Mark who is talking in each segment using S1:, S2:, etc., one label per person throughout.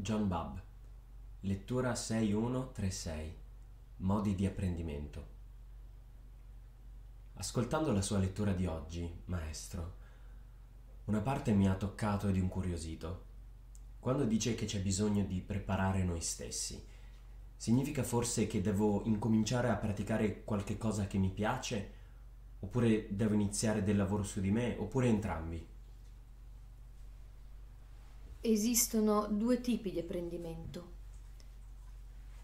S1: John Bubb, lettura 6136, modi di apprendimento. Ascoltando la sua lettura di oggi, maestro, una parte mi ha toccato ed incuriosito. Quando dice che c'è bisogno di preparare noi stessi, significa forse che devo incominciare a praticare qualche cosa che mi piace? Oppure devo iniziare del lavoro su di me? Oppure entrambi?
S2: Esistono due tipi di apprendimento.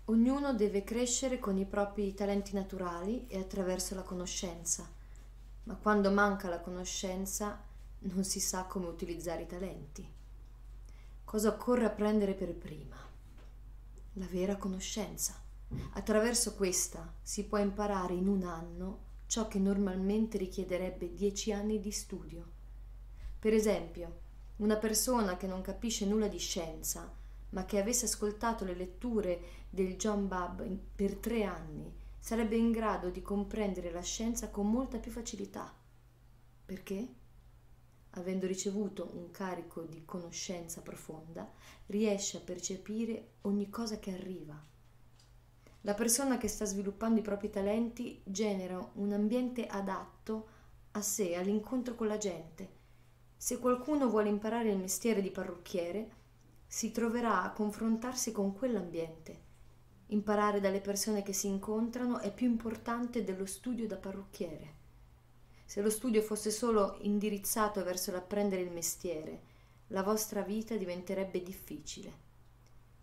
S2: Ognuno deve crescere con i propri talenti naturali e attraverso la conoscenza, ma quando manca la conoscenza non si sa come utilizzare i talenti. Cosa occorre apprendere per prima? La vera conoscenza. Attraverso questa si può imparare in un anno ciò che normalmente richiederebbe dieci anni di studio. Per esempio, una persona che non capisce nulla di scienza, ma che avesse ascoltato le letture del John Bubb per tre anni, sarebbe in grado di comprendere la scienza con molta più facilità. Perché? Avendo ricevuto un carico di conoscenza profonda, riesce a percepire ogni cosa che arriva. La persona che sta sviluppando i propri talenti genera un ambiente adatto a sé, all'incontro con la gente, se qualcuno vuole imparare il mestiere di parrucchiere, si troverà a confrontarsi con quell'ambiente. Imparare dalle persone che si incontrano è più importante dello studio da parrucchiere. Se lo studio fosse solo indirizzato verso l'apprendere il mestiere, la vostra vita diventerebbe difficile.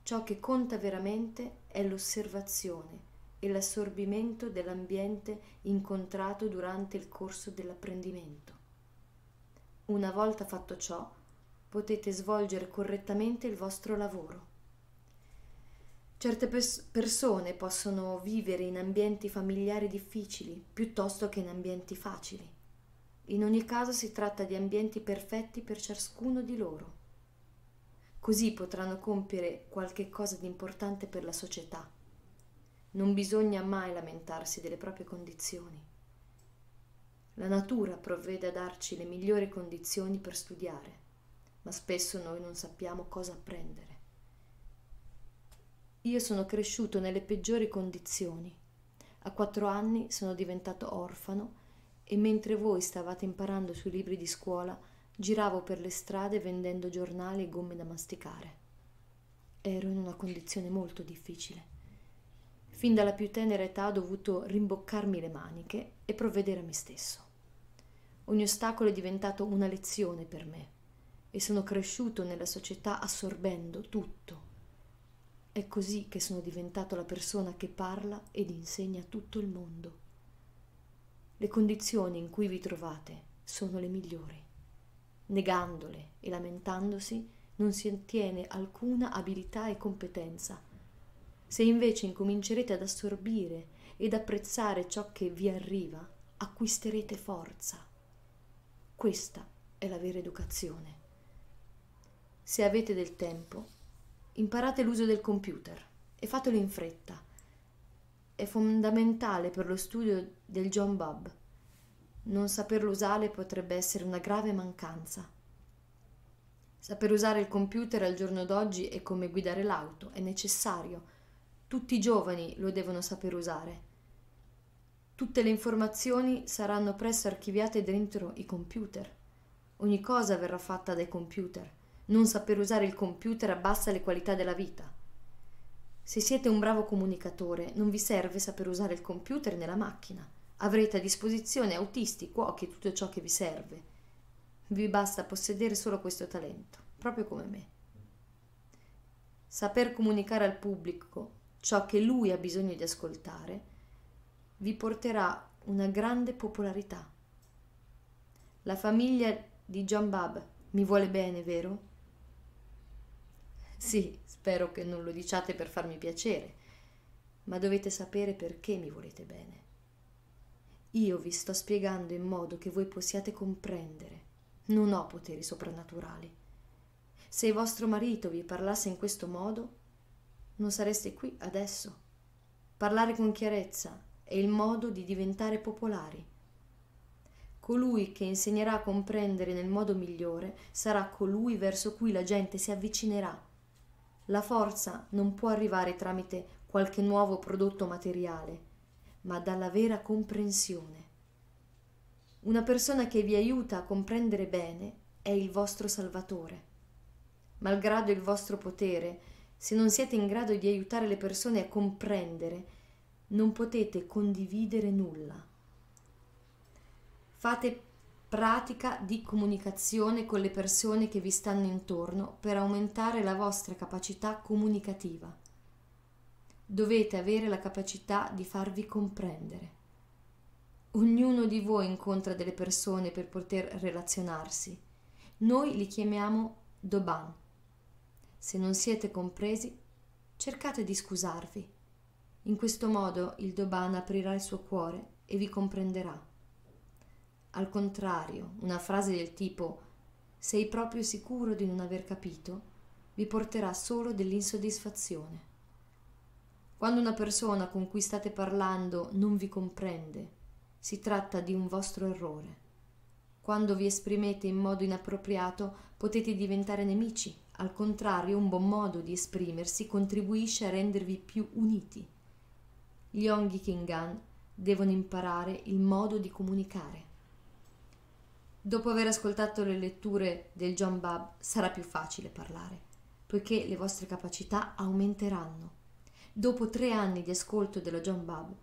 S2: Ciò che conta veramente è l'osservazione e l'assorbimento dell'ambiente incontrato durante il corso dell'apprendimento. Una volta fatto ciò, potete svolgere correttamente il vostro lavoro. Certe pers- persone possono vivere in ambienti familiari difficili piuttosto che in ambienti facili. In ogni caso si tratta di ambienti perfetti per ciascuno di loro. Così potranno compiere qualche cosa di importante per la società. Non bisogna mai lamentarsi delle proprie condizioni. La natura provvede a darci le migliori condizioni per studiare, ma spesso noi non sappiamo cosa apprendere. Io sono cresciuto nelle peggiori condizioni. A quattro anni sono diventato orfano e mentre voi stavate imparando sui libri di scuola, giravo per le strade vendendo giornali e gomme da masticare. Ero in una condizione molto difficile. Fin dalla più tenera età ho dovuto rimboccarmi le maniche e provvedere a me stesso. Ogni ostacolo è diventato una lezione per me e sono cresciuto nella società assorbendo tutto. È così che sono diventato la persona che parla ed insegna a tutto il mondo. Le condizioni in cui vi trovate sono le migliori. Negandole e lamentandosi non si ottiene alcuna abilità e competenza se invece incomincerete ad assorbire ed apprezzare ciò che vi arriva, acquisterete forza. Questa è la vera educazione. Se avete del tempo, imparate l'uso del computer e fatelo in fretta. È fondamentale per lo studio del John Bob. Non saperlo usare potrebbe essere una grave mancanza. Saper usare il computer al giorno d'oggi è come guidare l'auto, è necessario tutti i giovani lo devono saper usare. Tutte le informazioni saranno presto archiviate dentro i computer. Ogni cosa verrà fatta dai computer. Non saper usare il computer abbassa le qualità della vita. Se siete un bravo comunicatore, non vi serve saper usare il computer nella macchina. Avrete a disposizione autisti, cuochi e tutto ciò che vi serve. Vi basta possedere solo questo talento, proprio come me. Saper comunicare al pubblico ciò che lui ha bisogno di ascoltare, vi porterà una grande popolarità. La famiglia di John Bab mi vuole bene, vero? Sì, spero che non lo diciate per farmi piacere, ma dovete sapere perché mi volete bene. Io vi sto spiegando in modo che voi possiate comprendere. Non ho poteri soprannaturali. Se vostro marito vi parlasse in questo modo, non sareste qui adesso. Parlare con chiarezza è il modo di diventare popolari. Colui che insegnerà a comprendere nel modo migliore sarà colui verso cui la gente si avvicinerà. La forza non può arrivare tramite qualche nuovo prodotto materiale, ma dalla vera comprensione. Una persona che vi aiuta a comprendere bene è il vostro Salvatore. Malgrado il vostro potere, se non siete in grado di aiutare le persone a comprendere, non potete condividere nulla. Fate pratica di comunicazione con le persone che vi stanno intorno per aumentare la vostra capacità comunicativa. Dovete avere la capacità di farvi comprendere. Ognuno di voi incontra delle persone per poter relazionarsi. Noi li chiamiamo Doban. Se non siete compresi, cercate di scusarvi. In questo modo il Doban aprirà il suo cuore e vi comprenderà. Al contrario, una frase del tipo sei proprio sicuro di non aver capito vi porterà solo dell'insoddisfazione. Quando una persona con cui state parlando non vi comprende, si tratta di un vostro errore. Quando vi esprimete in modo inappropriato potete diventare nemici. Al contrario, un buon modo di esprimersi contribuisce a rendervi più uniti. Gli Onghi Kingan devono imparare il modo di comunicare. Dopo aver ascoltato le letture del John Bab sarà più facile parlare, poiché le vostre capacità aumenteranno. Dopo tre anni di ascolto della John Bab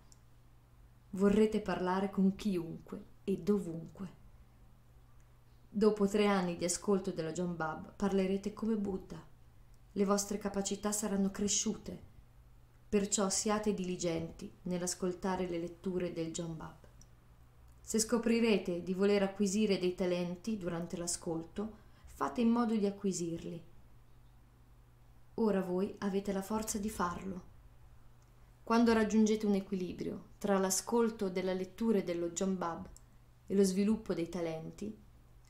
S2: vorrete parlare con chiunque e dovunque. Dopo tre anni di ascolto della John Bab parlerete come Buddha. Le vostre capacità saranno cresciute, perciò siate diligenti nell'ascoltare le letture del John Bab. Se scoprirete di voler acquisire dei talenti durante l'ascolto, fate in modo di acquisirli. Ora voi avete la forza di farlo. Quando raggiungete un equilibrio tra l'ascolto della lettura dello John Bab e lo sviluppo dei talenti,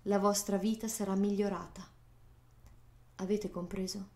S2: la vostra vita sarà migliorata. Avete compreso?